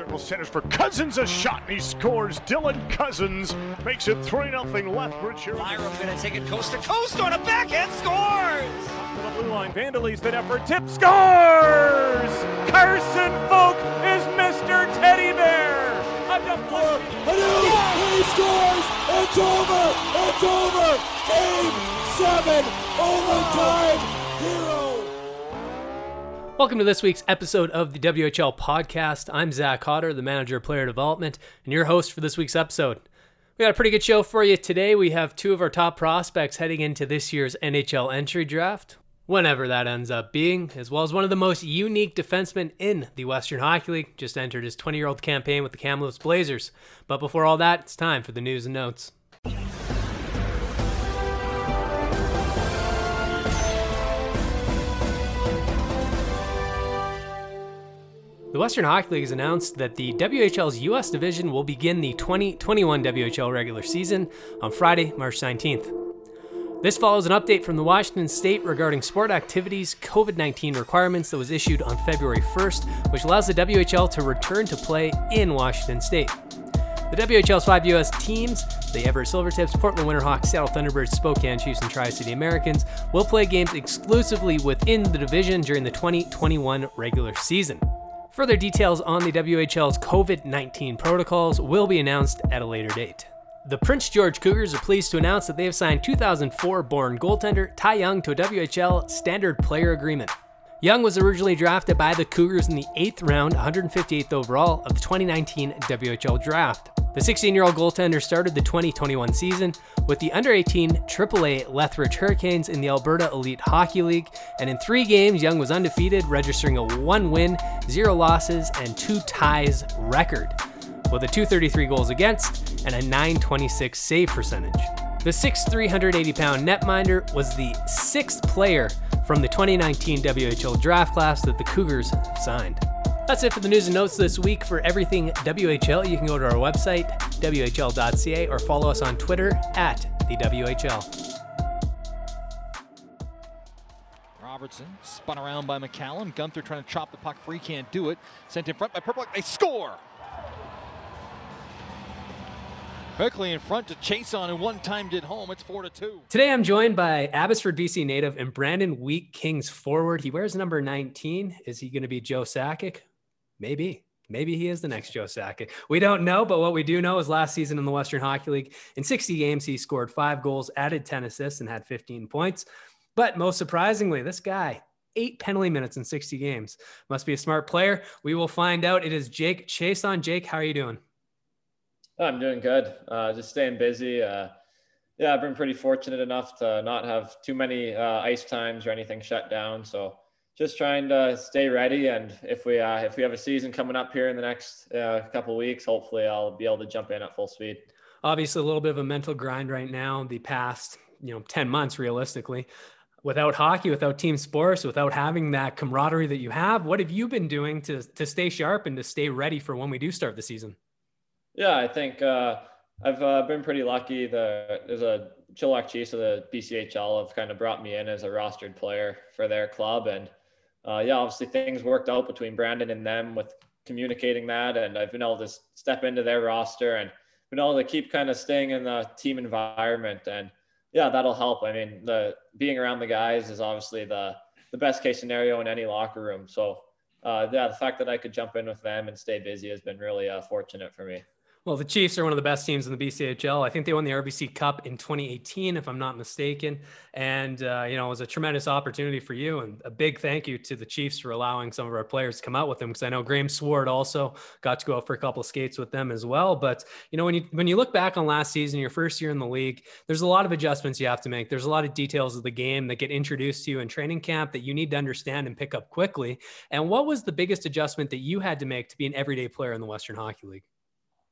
circle centers for Cozens, A shot and he scores. Dylan Cozens makes it 3 0 Lethbridge. Byram going to take it coast to coast on a backhand. Scores! To the blue line. Vandalese that effort. Tip scores! Carson Folk is Mr. Teddy Bear. A deflection. He scores! It's over! It's over! Game seven! Overtime! Welcome to this week's episode of the WHL podcast. I'm Zach Cotter, the manager of player development, and your host for this week's episode. We got a pretty good show for you today. We have two of our top prospects heading into this year's NHL entry draft, whenever that ends up being, as well as one of the most unique defensemen in the Western Hockey League. Just entered his 20 year old campaign with the Kamloops Blazers. But before all that, it's time for the news and notes. The Western Hockey League has announced that the WHL's U.S. division will begin the 2021 WHL regular season on Friday, March 19th. This follows an update from the Washington State regarding sport activities COVID 19 requirements that was issued on February 1st, which allows the WHL to return to play in Washington State. The WHL's five U.S. teams, the Everett Silvertips, Portland Winterhawks, Seattle Thunderbirds, Spokane Chiefs, and Tri City Americans, will play games exclusively within the division during the 2021 regular season. Further details on the WHL's COVID 19 protocols will be announced at a later date. The Prince George Cougars are pleased to announce that they have signed 2004 born goaltender Ty Young to a WHL standard player agreement. Young was originally drafted by the Cougars in the 8th round, 158th overall of the 2019 WHL draft. The 16 year old goaltender started the 2021 season with the under 18 AAA Lethbridge Hurricanes in the Alberta Elite Hockey League, and in three games, Young was undefeated, registering a one win, zero losses, and two ties record, with a 233 goals against and a 926 save percentage. The 6'3", 380 pound netminder was the sixth player from the 2019 WHL draft class that the Cougars have signed. That's it for the news and notes this week. For everything WHL, you can go to our website, WHL.ca, or follow us on Twitter at the WHL. Robertson spun around by McCallum. Gunther trying to chop the puck free, can't do it. Sent in front by Purple. They score! Quickly in front to Chiasson, and one time did home. It's four to two. Today I'm joined by Abbotsford, BC native and Brandon Wheat Kings forward. He wears number 19. Is he going to be Joe Sakic? Maybe. Maybe he is the next Joe Sakic. We don't know, but what we do know is last season in the Western Hockey League, in 60 games, he scored five goals, added 10 assists, and had 15 points. But most surprisingly, this guy, eight penalty minutes in 60 games. Must be a smart player. We will find out. It is Jake Chiasson Jake. How are you doing? I'm doing good. Uh, just staying busy. Uh, yeah, I've been pretty fortunate enough to not have too many uh, ice times or anything shut down. So just trying to stay ready. And if we uh, if we have a season coming up here in the next uh, couple weeks, hopefully I'll be able to jump in at full speed. Obviously, a little bit of a mental grind right now. The past you know 10 months, realistically. Without hockey, without team sports, without having that camaraderie that you have, what have you been doing to to stay sharp and to stay ready for when we do start the season? Yeah, I think uh, I've uh, been pretty lucky. The there's a Chilliwack Chiefs of the BCHL have kind of brought me in as a rostered player for their club, and uh, yeah, obviously things worked out between Brandon and them with communicating that, and I've been able to step into their roster and been able to keep kind of staying in the team environment, and yeah, that'll help. I mean, the being around the guys is obviously the the best case scenario in any locker room. So uh, yeah, the fact that I could jump in with them and stay busy has been really uh, fortunate for me. Well, the Chiefs are one of the best teams in the BCHL. I think they won the RBC Cup in 2018, if I'm not mistaken. And, uh, you know, it was a tremendous opportunity for you. And a big thank you to the Chiefs for allowing some of our players to come out with them because I know Graham Sward also got to go out for a couple of skates with them as well. But, you know, when you when you look back on last season, your first year in the league, there's a lot of adjustments you have to make. There's a lot of details of the game that get introduced to you in training camp that you need to understand and pick up quickly. And what was the biggest adjustment that you had to make to be an everyday player in the Western Hockey League?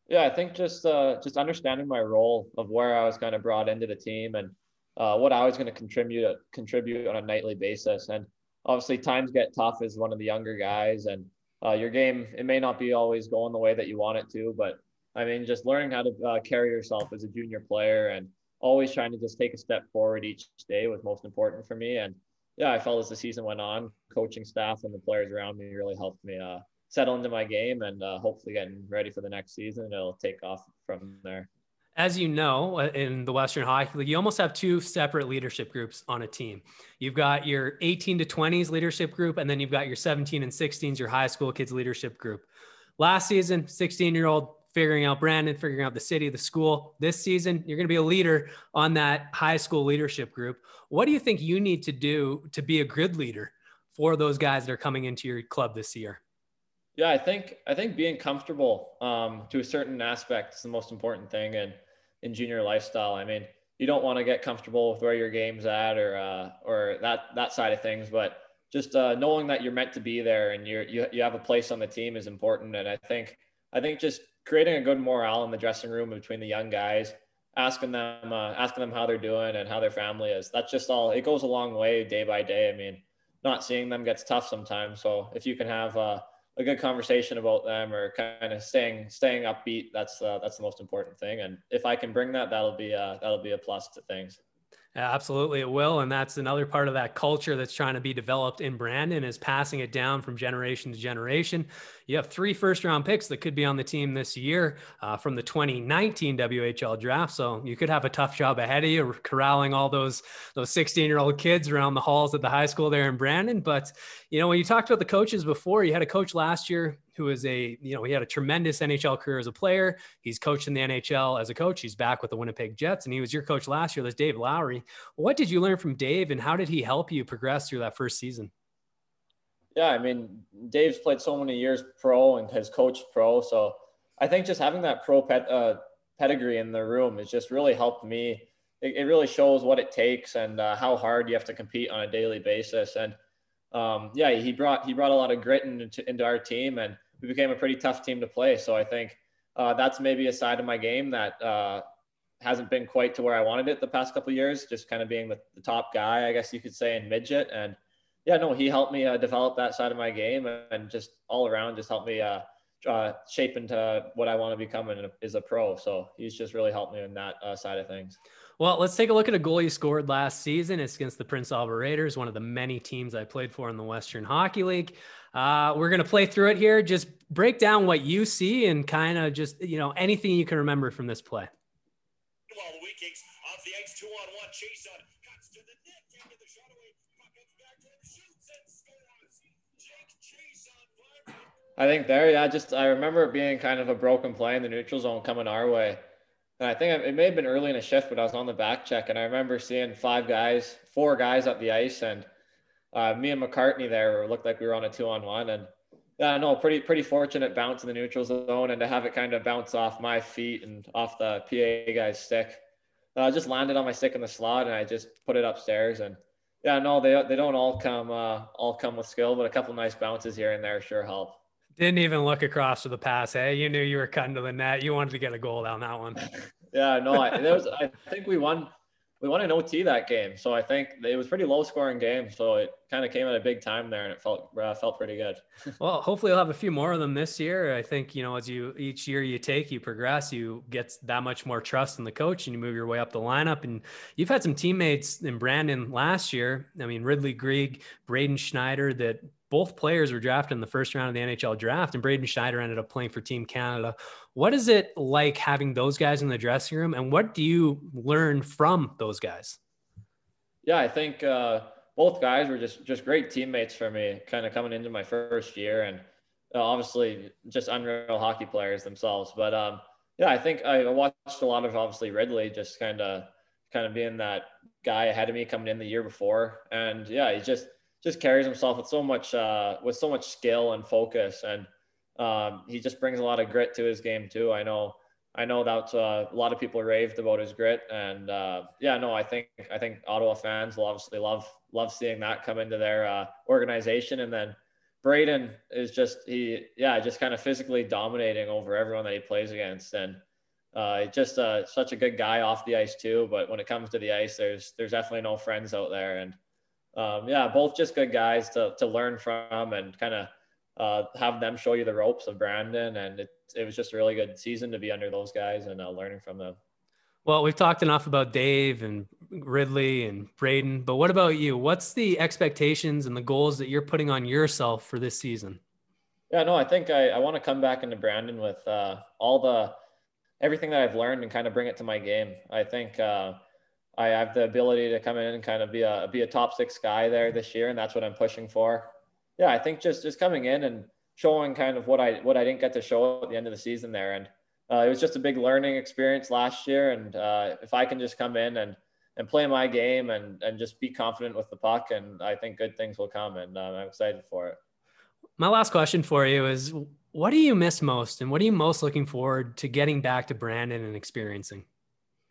Yeah, I think just uh, just understanding my role of where I was kind of brought into the team and uh, what I was going to contribute contribute on a nightly basis. And obviously, times get tough as one of the younger guys, and uh, your game it may not be always going the way that you want it to. But I mean, just learning how to uh, carry yourself as a junior player and always trying to just take a step forward each day was most important for me. And yeah, I felt as the season went on, coaching staff and the players around me really helped me uh, settle into my game and uh, hopefully getting ready for the next season. It'll take off from there. As you know, uh, in the Western Hockey League, you almost have two separate leadership groups on a team. You've got your 18 to 20s leadership group, and then you've got your 17 and 16s, your high school kids leadership group. Last season, 16 year old figuring out Brandon, figuring out the city, the school. This season, you're going to be a leader on that high school leadership group. What do you think you need to do to be a good leader for those guys that are coming into your club this year? Yeah, I think I think being comfortable um, to a certain aspect is the most important thing in in junior lifestyle. I mean, you don't want to get comfortable with where your game's at or uh, or that that side of things, but just uh, knowing that you're meant to be there and you're you, you have a place on the team is important. And I think I think just creating a good morale in the dressing room between the young guys, asking them uh, asking them how they're doing and how their family is. That's just all. It goes a long way day by day. I mean, not seeing them gets tough sometimes. So if you can have uh, a good conversation about them or kind of staying staying upbeat, that's uh, that's the most important thing. And if I can bring that, that'll be uh, that'll be a plus to things. Absolutely, it will, and that's another part of that culture that's trying to be developed in Brandon is passing it down from generation to generation. You have three first round picks that could be on the team this year uh, from the 2019 WHL draft, so you could have a tough job ahead of you corralling all those those 16 year old kids around the halls at the high school there in Brandon. But you know, when you talked about the coaches before, you had a coach last year who is a, you know, he had a tremendous NHL career as a player. He's coached in the NHL as a coach. He's back with the Winnipeg Jets, and he was your coach last year. That's Dave Lowry. What did you learn from Dave, and how did he help you progress through that first season? Yeah, I mean, Dave's played so many years pro and has coached pro, so I think just having that pro pet, uh, pedigree in the room has just really helped me. It, it really shows what it takes and uh, how hard you have to compete on a daily basis. And um, yeah, he brought he brought a lot of grit into, into our team, and we became a pretty tough team to play. So I think uh, that's maybe a side of my game that uh, hasn't been quite to where I wanted it the past couple years. Just kind of being the, the, top guy, I guess you could say, in midget. And yeah, no, he helped me uh, develop that side of my game, and just all around, just helped me uh, shape into what I want to become in, is a pro. So he's just really helped me in that uh, side of things. Well, let's take a look at a goal you scored last season. It's against the Prince Albert Raiders, one of the many teams I played for in the Western Hockey League. Uh, we're going to play through it here. Just break down what you see and kind of just, you know, anything you can remember from this play. Well, the kicks off the ice, two on one. Chiasson cuts to the net, taking the shot away. Comes back to him, shoots and scores. Jake I think there, yeah, just I remember it being kind of a broken play in the neutral zone coming our way. And I think it may have been early in a shift, but I was on the back check and I remember seeing five guys, four guys up the ice, and uh, me and McCartney there looked like we were on a two on one. And yeah, no, pretty pretty fortunate bounce in the neutral zone and to have it kind of bounce off my feet and off the PA guy's stick. I uh, just landed on my stick in the slot and I just put it upstairs. And yeah, no, they they don't all come uh, all come with skill, but a couple nice bounces here and there sure help. Didn't even look across to the pass. Hey, you knew you were cutting to the net. You wanted to get a goal down that one. yeah, no, I, there was. I think we won. We won an OT that game, so I think it was pretty low scoring game. So it kind of came at a big time there, and it felt uh, felt pretty good. well, hopefully you'll have a few more of them this year. I think you know as you each year you take, you progress, you get that much more trust in the coach, and you move your way up the lineup. And you've had some teammates in Brandon last year. I mean Ridly Greig, Braden Schneider that both players were drafted in the first round of the NHL draft, and Braden Schneider ended up playing for Team Canada. What is it like having those guys in the dressing room, and what do you learn from those guys? Yeah, I think uh, both guys were just just great teammates for me, kind of coming into my first year, and uh, obviously just unreal hockey players themselves. But um, yeah, I think I watched a lot of obviously Ridly, just kind of kind of being that guy ahead of me coming in the year before, and yeah, he just just carries himself with so much uh, with so much skill and focus, and um, he just brings a lot of grit to his game too. I know I know that uh, a lot of people raved about his grit, and uh, yeah, no, I think I think Ottawa fans will obviously love love seeing that come into their uh, organization, and then Braden is just he yeah just kind of physically dominating over everyone that he plays against, and uh, just uh, such a good guy off the ice too. But when it comes to the ice, there's there's definitely no friends out there, and um, yeah, both just good guys to, to learn from and kind of uh, have them show you the ropes of Brandon. And it, it was just a really good season to be under those guys and uh, learning from them. Well, we've talked enough about Dave and Ridly and Braden, but what about you? What's the expectations and the goals that you're putting on yourself for this season? Yeah, no, I think I, I want to come back into Brandon with uh, all the everything that I've learned and kind of bring it to my game. I think uh, I have the ability to come in and kind of be a be a top six guy there this year, and that's what I'm pushing for. Yeah, I think just just coming in and showing kind of what I what I didn't get to show at the end of the season there, and uh, it was just a big learning experience last year. And uh, if I can just come in and and play my game and and just be confident with the puck, and I think good things will come, and uh, I'm excited for it. My last question for you is what do you miss most and what are you most looking forward to getting back to Brandon and experiencing?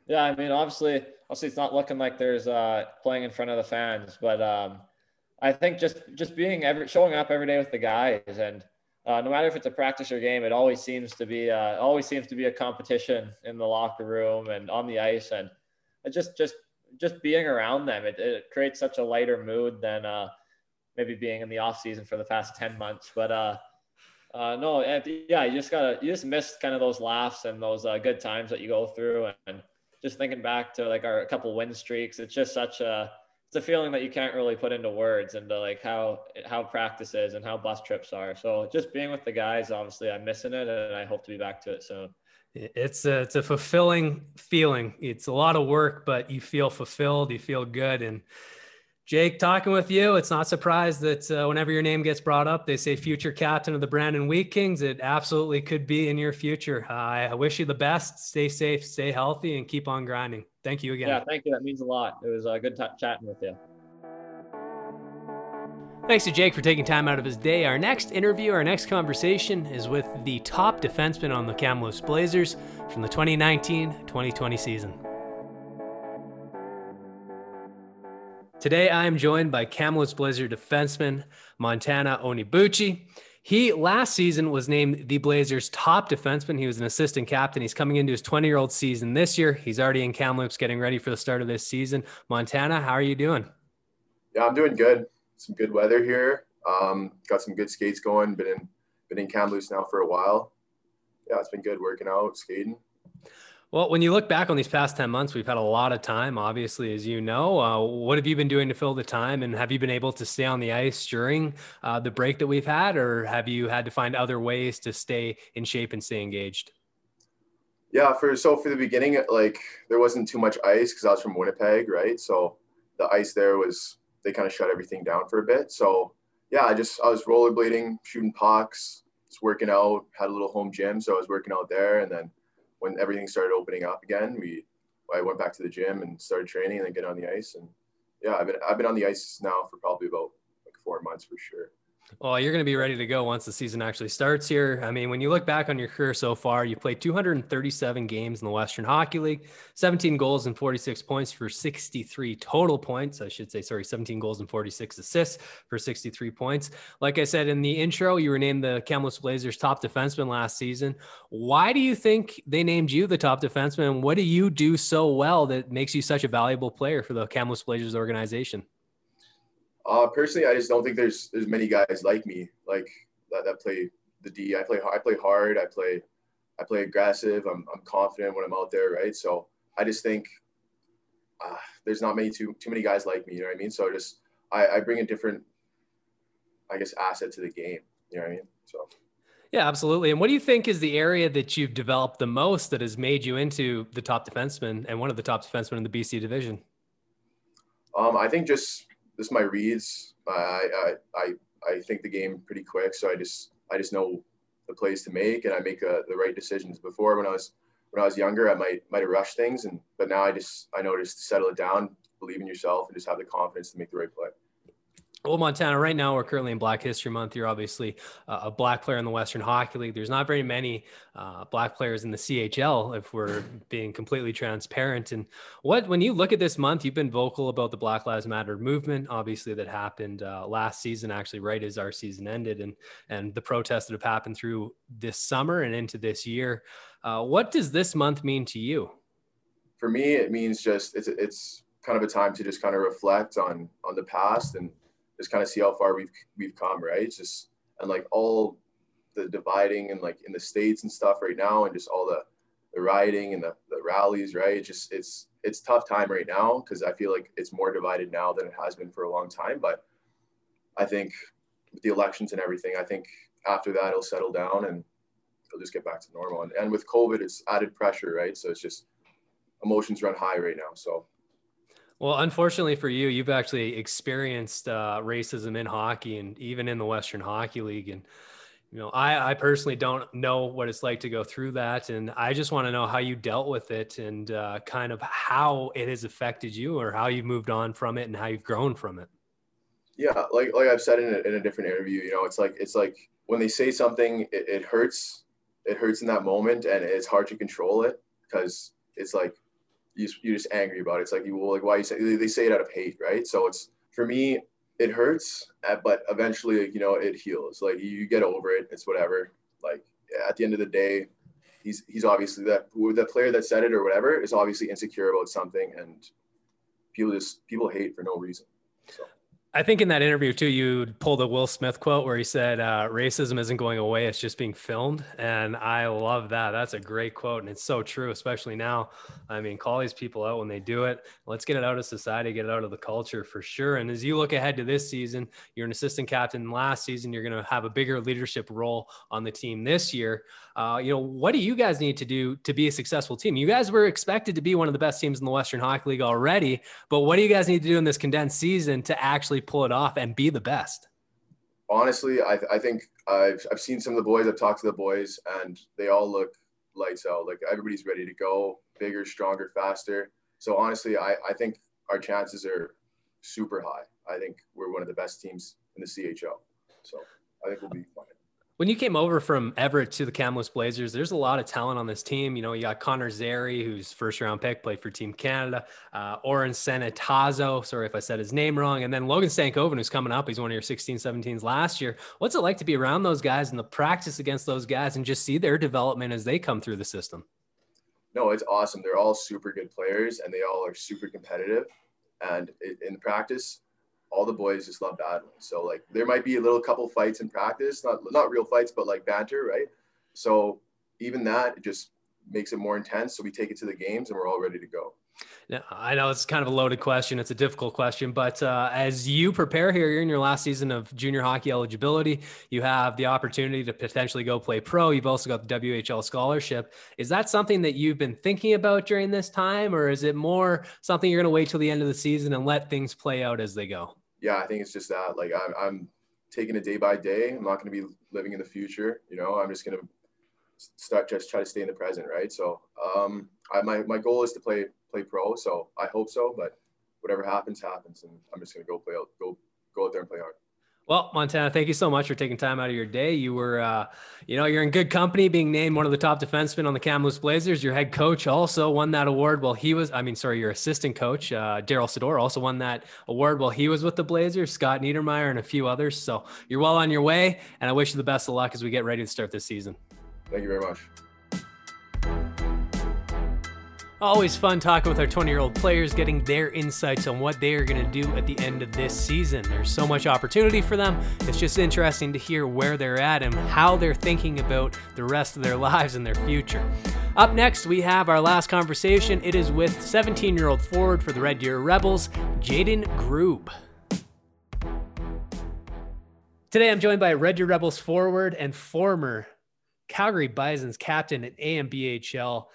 Yeah, I mean, obviously, obviously, it's not looking like there's uh, playing in front of the fans, but um, I think just just being every showing up every day with the guys, and uh, no matter if it's a practice or game, it always seems to be uh, always seems to be a competition in the locker room and on the ice, and just just just being around them, it, it creates such a lighter mood than uh, maybe being in the off season for the past 10 months. But uh, uh, no, yeah, you just gotta, you just miss kind of those laughs and those uh, good times that you go through. And just thinking back to like our couple win streaks, it's just such a, it's a feeling that you can't really put into words into like how, how practice is and how bus trips are. So just being with the guys, obviously I'm missing it and I hope to be back to it soon. It's a, it's a fulfilling feeling. It's a lot of work, but you feel fulfilled, you feel good. And Jake, talking with you, it's not surprised that uh, whenever your name gets brought up, they say future captain of the Brandon Wheat Kings. It absolutely could be in your future. Uh, I wish you the best. Stay safe, stay healthy, and keep on grinding. Thank you again. Yeah, thank you. That means a lot. It was a uh, good t- chatting with you. Thanks to Jake for taking time out of his day. Our next interview, our next conversation is with the top defenseman on the Kamloops Blazers from the 2019 2020 season. Today, I am joined by Kamloops Blazer defenseman Montana Onyebuchi. He last season was named the Blazers' top defenseman. He was an assistant captain. He's coming into his 20 year old season this year. He's already in Kamloops getting ready for the start of this season. Montana, how are you doing? Yeah, I'm doing good some good weather here. Um, got some good skates going. Been in been in Kamloops now for a while. Yeah, it's been good working out, skating. Well, when you look back on these past 10 months, we've had a lot of time, obviously, as you know. Uh, what have you been doing to fill the time? And have you been able to stay on the ice during uh, the break that we've had? Or have you had to find other ways to stay in shape and stay engaged? Yeah, for so for the beginning, like there wasn't too much ice because I was from Winnipeg, right? So the ice there was they kind of shut everything down for a bit. So yeah, I just I was rollerblading, shooting pucks, just working out, had a little home gym, so I was working out there. And then when everything started opening up again, we I went back to the gym and started training and then get on the ice. And yeah, I've been I've been on the ice now for probably about like four months for sure. Well, you're going to be ready to go once the season actually starts here. I mean, when you look back on your career so far, you played 237 games in the Western Hockey League, 17 goals and 46 points for 63 total points. I should say, sorry, 17 goals and 46 assists for 63 points. Like I said in the intro, you were named the Kamloops Blazers top defenseman last season. Why do you think they named you the top defenseman? What do you do so well that makes you such a valuable player for the Kamloops Blazers organization? Uh, personally, I just don't think there's there's many guys like me, like that, that play the D. I play I play hard. I play I play aggressive. I'm I'm confident when I'm out there, right? So I just think uh, there's not many too too many guys like me. You know what I mean? So I just I, I bring a different, I guess, asset to the game. You know what I mean? So. Yeah, absolutely. And what do you think is the area that you've developed the most that has made you into the top defenseman and one of the top defensemen in the BC division? Um, I think just this is my reads. I, I I I think the game pretty quick, so I just I just know the plays to make, and I make uh, the right decisions. Before, when I was when I was younger, I might might have rushed things, and but now I just I know just settle it down, believe in yourself, and just have the confidence to make the right play. Well, Montana, right now we're currently in Black History Month. You're obviously a black player in the Western Hockey League. There's not very many uh, black players in the CHL, if we're being completely transparent. And what, when you look at this month, you've been vocal about the Black Lives Matter movement. Obviously, that happened uh, last season, actually, right as our season ended, and and the protests that have happened through this summer and into this year. Uh, what does this month mean to you? For me, it means just it's it's kind of a time to just kind of reflect on on the past and just kind of see how far we've we've come, right? It's just and like all the dividing and like in the states and stuff right now, and just all the the rioting and the, the rallies, right? Just it's it's tough time right now because I feel like it's more divided now than it has been for a long time. But I think with the elections and everything, I think after that it'll settle down and it'll just get back to normal. And, and with COVID, it's added pressure, right? So it's just emotions run high right now. So. Well, unfortunately for you, you've actually experienced uh, racism in hockey and even in the Western Hockey League. And, you know, I, I personally don't know what it's like to go through that. And I just want to know how you dealt with it and uh, kind of how it has affected you or how you've moved on from it and how you've grown from it. Yeah, like like I've said in a, in a different interview, you know, it's like it's like when they say something, it, it hurts. It hurts in that moment, and it's hard to control it because it's like you you're just angry about it. It's like you will like why you say they say it out of hate, right? So it's for me, it hurts, uh, but eventually, you know, it heals. Like you get over it. It's whatever. Like at the end of the day, he's he's obviously that the player that said it or whatever is obviously insecure about something, and people just people hate for no reason. So. I think in that interview too, you pulled a Will Smith quote where he said, uh, "Racism isn't going away; it's just being filmed." And I love that. That's a great quote, and it's so true, especially now. I mean, call these people out when they do it. Let's get it out of society, get it out of the culture for sure. And as you look ahead to this season, you're an assistant captain. Last season, you're going to have a bigger leadership role on the team this year. Uh, you know, what do you guys need to do to be a successful team? You guys were expected to be one of the best teams in the Western Hockey League already, but what do you guys need to do in this condensed season to actually pull it off and be the best? Honestly, I, I think I've, I've seen some of the boys, I've talked to the boys, and they all look lights out. Like everybody's ready to go, bigger, stronger, faster. So honestly, I, I think our chances are super high. I think we're one of the best teams in the CHL. So I think we'll be fine. When you came over from Everett to the Kamloops Blazers, there's a lot of talent on this team. You know, you got Connor Zary, who's first round pick, played for Team Canada. Uh, Orrin Centazzo, sorry if I said his name wrong. And then Logan Stankoven, who's coming up. He's one of your 16, 17s last year. What's it like to be around those guys and the practice against those guys and just see their development as they come through the system? No, it's awesome. They're all super good players and they all are super competitive. And in practice, all the boys just love battling. So like there might be a little couple fights in practice, not not real fights, but like banter, right? So even that just makes it more intense. So we take it to the games and we're all ready to go. Now, I know it's kind of a loaded question. It's a difficult question, but uh, as you prepare here, you're in your last season of junior hockey eligibility. You have the opportunity to potentially go play pro. You've also got the WHL scholarship. Is that something that you've been thinking about during this time, or is it more something you're going to wait till the end of the season and let things play out as they go? yeah, I think it's just that. Like I'm, I'm taking it day by day. I'm not going to be living in the future. You know, I'm just going to start just try to stay in the present, right? So, um, I, my my goal is to play play pro. So I hope so, but whatever happens, happens, and I'm just to go play out, go go out there and play hard. Well, Montana, thank you so much for taking time out of your day. You were, uh, you know, you're in good company being named one of the top defensemen on the Kamloops Blazers. Your head coach also won that award while he was, I mean, sorry, your assistant coach, uh, Darryl Sydor, also won that award while he was with the Blazers, Scott Niedermayer, and a few others. So you're well on your way. And I wish you the best of luck as we get ready to start this season. Thank you very much. Always fun talking with our 20 year old players, getting their insights on what they are going to do at the end of this season. There's so much opportunity for them. It's just interesting to hear where they're at and how they're thinking about the rest of their lives and their future. Up next, we have our last conversation. It is with 17 year old forward for the Red Deer Rebels, Jaden Grubbe. Today, I'm joined by Red Deer Rebels forward and former Calgary Bison's captain at AMBHL.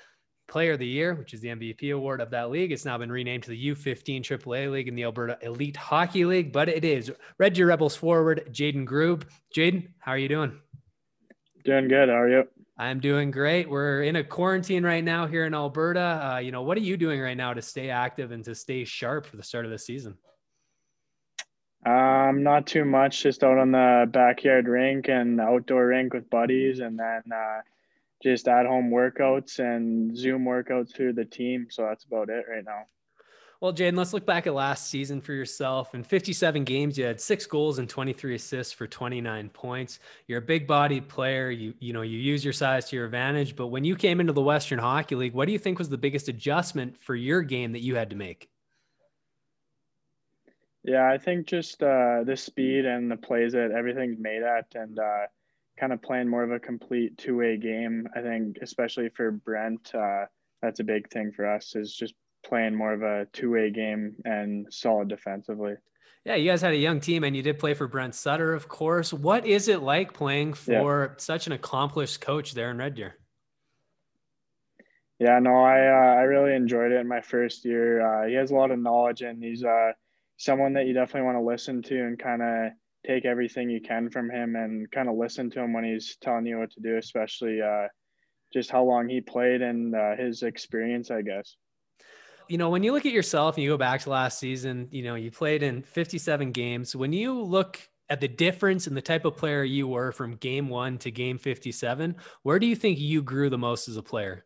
Player of the Year, which is the MVP award of that league. It's now been renamed to the U15 AAA League in the Alberta Elite Hockey League, but it is Red Deer Rebels forward Jaden Grubbe. Jaden, how are you doing? Doing good. How are you? I'm doing great. We're in a quarantine right now here in Alberta. Uh, you know, what are you doing right now to stay active and to stay sharp for the start of the season? Um, not too much. Just out on the backyard rink and outdoor rink with buddies, and then uh, just at home workouts and Zoom workouts through the team. So that's about it right now. Well, Jaden, let's look back at last season for yourself. In 57 games, you had six goals and 23 assists for 29 points. You're a big-bodied player. You you know you use your size to your advantage. But when you came into the Western Hockey League, what do you think was the biggest adjustment for your game that you had to make? Yeah, I think just uh, the speed and the plays that everything's made at, and uh, kind of playing more of a complete two way game. I think, especially for Brent, uh, that's a big thing for us is just playing more of a two way game and solid defensively. Yeah, you guys had a young team and you did play for Brent Sutter, of course. What is it like playing for yeah. such an accomplished coach there in Red Deer? Yeah, no, I uh, I really enjoyed it in my first year. Uh, he has a lot of knowledge and he's uh, someone that you definitely want to listen to and kind of take everything you can from him and kind of listen to him when he's telling you what to do, especially uh, just how long he played and uh, his experience, I guess you know, when you look at yourself and you go back to last season, you know, you played in 57 games. When you look at the difference in the type of player you were from game one to game 57, where do you think you grew the most as a player?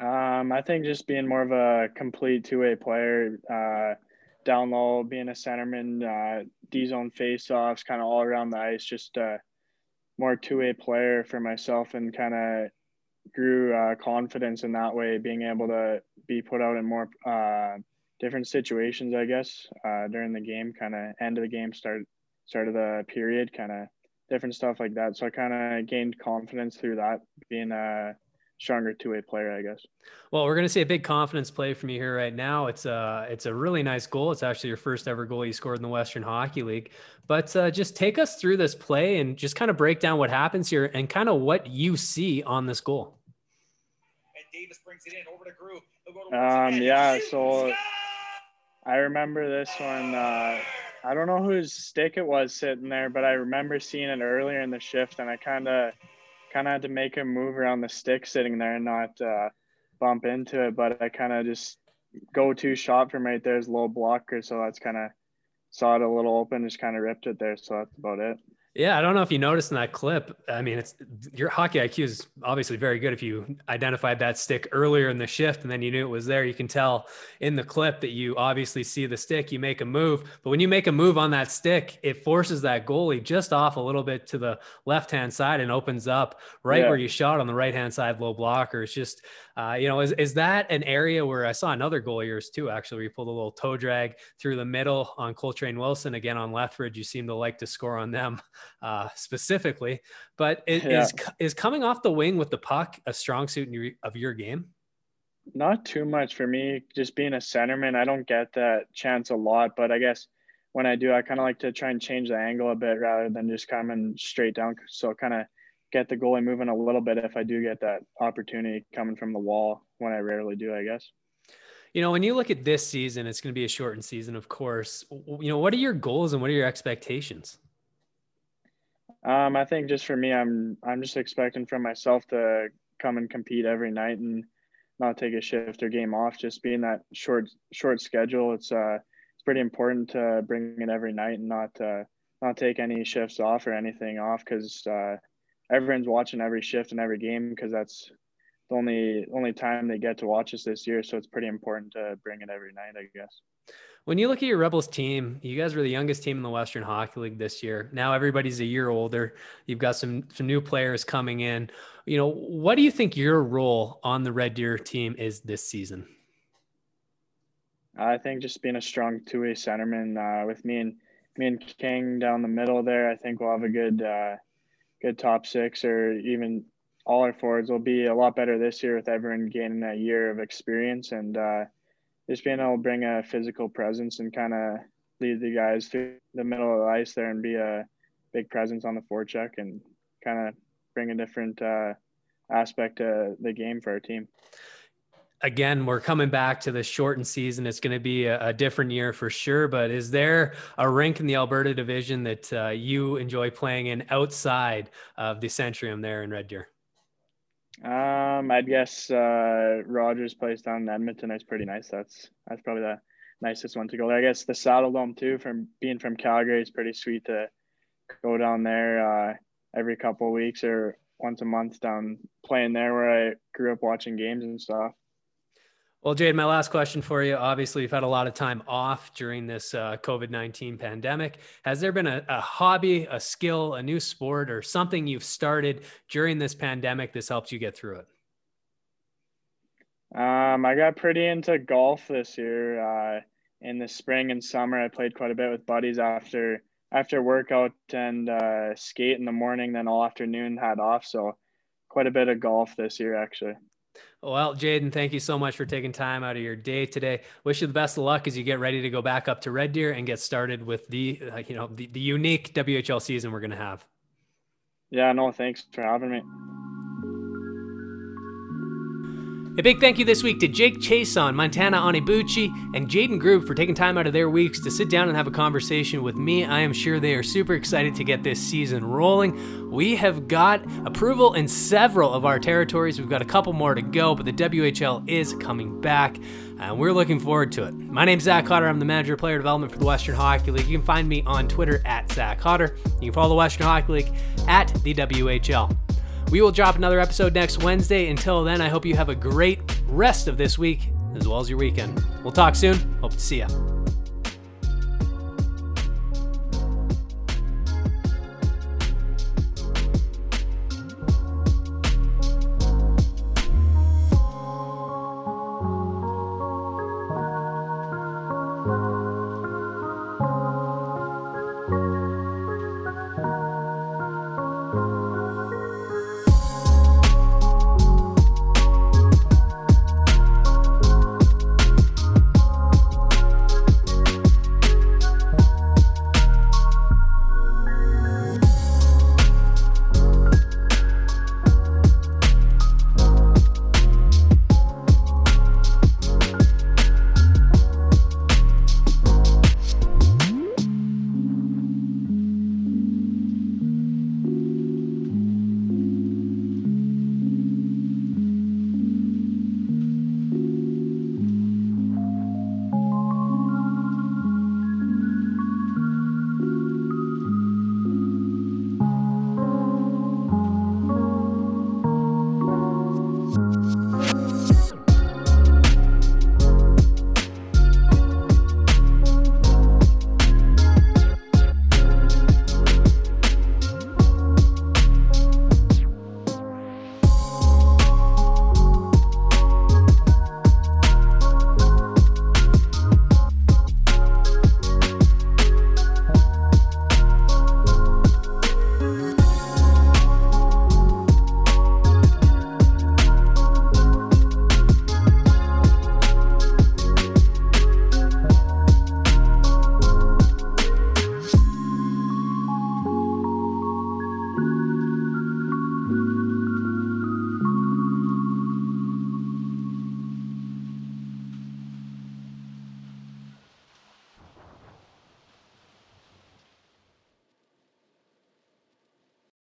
Um, I think just being more of a complete two way player, uh, down low, being a centerman, uh, D zone face offs, kind of all around the ice, just uh, more two way player for myself and kind of grew uh, confidence in that way, being able to be put out in more uh, different situations, I guess, uh, during the game, kind of end of the game, start start of the period, kind of different stuff like that. So I kind of gained confidence through that, being a stronger two way player, I guess. Well, we're going to see a big confidence play from you here right now. It's a it's a really nice goal. It's actually your first ever goal you scored in the Western Hockey League. But uh, just take us through this play and just kind of break down what happens here and kind of what you see on this goal. And Davis brings it in over to Groove. Um, yeah, so I remember this one. Uh, I don't know whose stick it was sitting there, but I remember seeing it earlier in the shift, and I kind of kind of had to make a move around the stick sitting there and not uh, bump into it. But I kind of just go to shot from right there is a little blocker, so that's kind of saw it a little open, just kind of ripped it there. So that's about it. Yeah, I don't know if you noticed in that clip. I mean, it's your hockey IQ is obviously very good. If you identified that stick earlier in the shift and then you knew it was there, you can tell in the clip that you obviously see the stick. You make a move, but when you make a move on that stick, it forces that goalie just off a little bit to the left hand side and opens up right yeah. where you shot on the right hand side low blocker. It's just uh, you know, is, is that an area where I saw another goal of yours too, actually, where you pulled a little toe drag through the middle on Coltrane Wilson again on Lethbridge. You seem to like to score on them uh, specifically, but it, yeah. is, is coming off the wing with the puck a strong suit your, of your game? Not too much for me. Just being a centerman, I don't get that chance a lot, but I guess when I do, I kind of like to try and change the angle a bit rather than just coming straight down. So kind of get the goalie moving a little bit if I do get that opportunity coming from the wall when I rarely do, I guess. You know, when you look at this season, it's going to be a shortened season, of course. You know, what are your goals and what are your expectations? Um, I think just for me, I'm I'm just expecting from myself to come and compete every night and not take a shift or game off. Just being that short short schedule, it's uh it's pretty important to bring it every night and not uh, not take any shifts off or anything off because uh, everyone's watching every shift and every game because that's the only only time they get to watch us this year. So it's pretty important to bring it every night, I guess. When you look at your Rebels team, you guys were the youngest team in the Western Hockey League this year. Now everybody's a year older. You've got some some new players coming in. You know, what do you think your role on the Red Deer team is this season? I think just being a strong two-way centerman uh, with me and me and King down the middle there. I think we'll have a good uh, good top six or even all our forwards will be a lot better this year with everyone gaining a year of experience and uh, just being able to bring a physical presence and kind of lead the guys through the middle of the ice there and be a big presence on the forecheck and kind of bring a different uh, aspect to the game for our team again, we're coming back to the shortened season. It's going to be a, a, different year for sure. But is there a rink in the Alberta division that uh, you enjoy playing in outside of the Centrium there in Red Deer? Um, I'd guess uh, Rogers Place down in Edmonton is pretty nice. That's that's probably the nicest one to go there. I guess the Saddledome too, from being from Calgary, is pretty sweet to go down there uh, every couple of weeks or once a month down playing there where I grew up watching games and stuff. Well, Jade, my last question for you. Obviously, you've had a lot of time off during this uh, COVID 19 pandemic. Has there been a, a, hobby, a skill, a new sport, or something you've started during this pandemic that's helped you get through it? Um, I got pretty into golf this year. Uh, in the spring and summer, I played quite a bit with buddies after after workout and uh, skate in the morning. Then all afternoon had off, so quite a bit of golf this year actually. Well, Jaden, thank you so much for taking time out of your day today. Wish you the best of luck as you get ready to go back up to Red Deer and get started with the, uh, you know, the, the unique WHL season we're going to have. Yeah, no, thanks for having me. A big thank you this week to Jake Chiasson, Montana Onyebuchi, and Jaden Grubbe for taking time out of their weeks to sit down and have a conversation with me. I am sure they are super excited to get this season rolling. We have got approval in several of our territories. We've got a couple more to go, but the WHL is coming back, and we're looking forward to it. My name's Zach Cotter. I'm the manager of player development for the Western Hockey League. You can find me on Twitter at Zach Cotter. You can follow the Western Hockey League at the WHL. We will drop another episode next Wednesday. Until then, I hope you have a great rest of this week as well as your weekend. We'll talk soon. Hope to see you.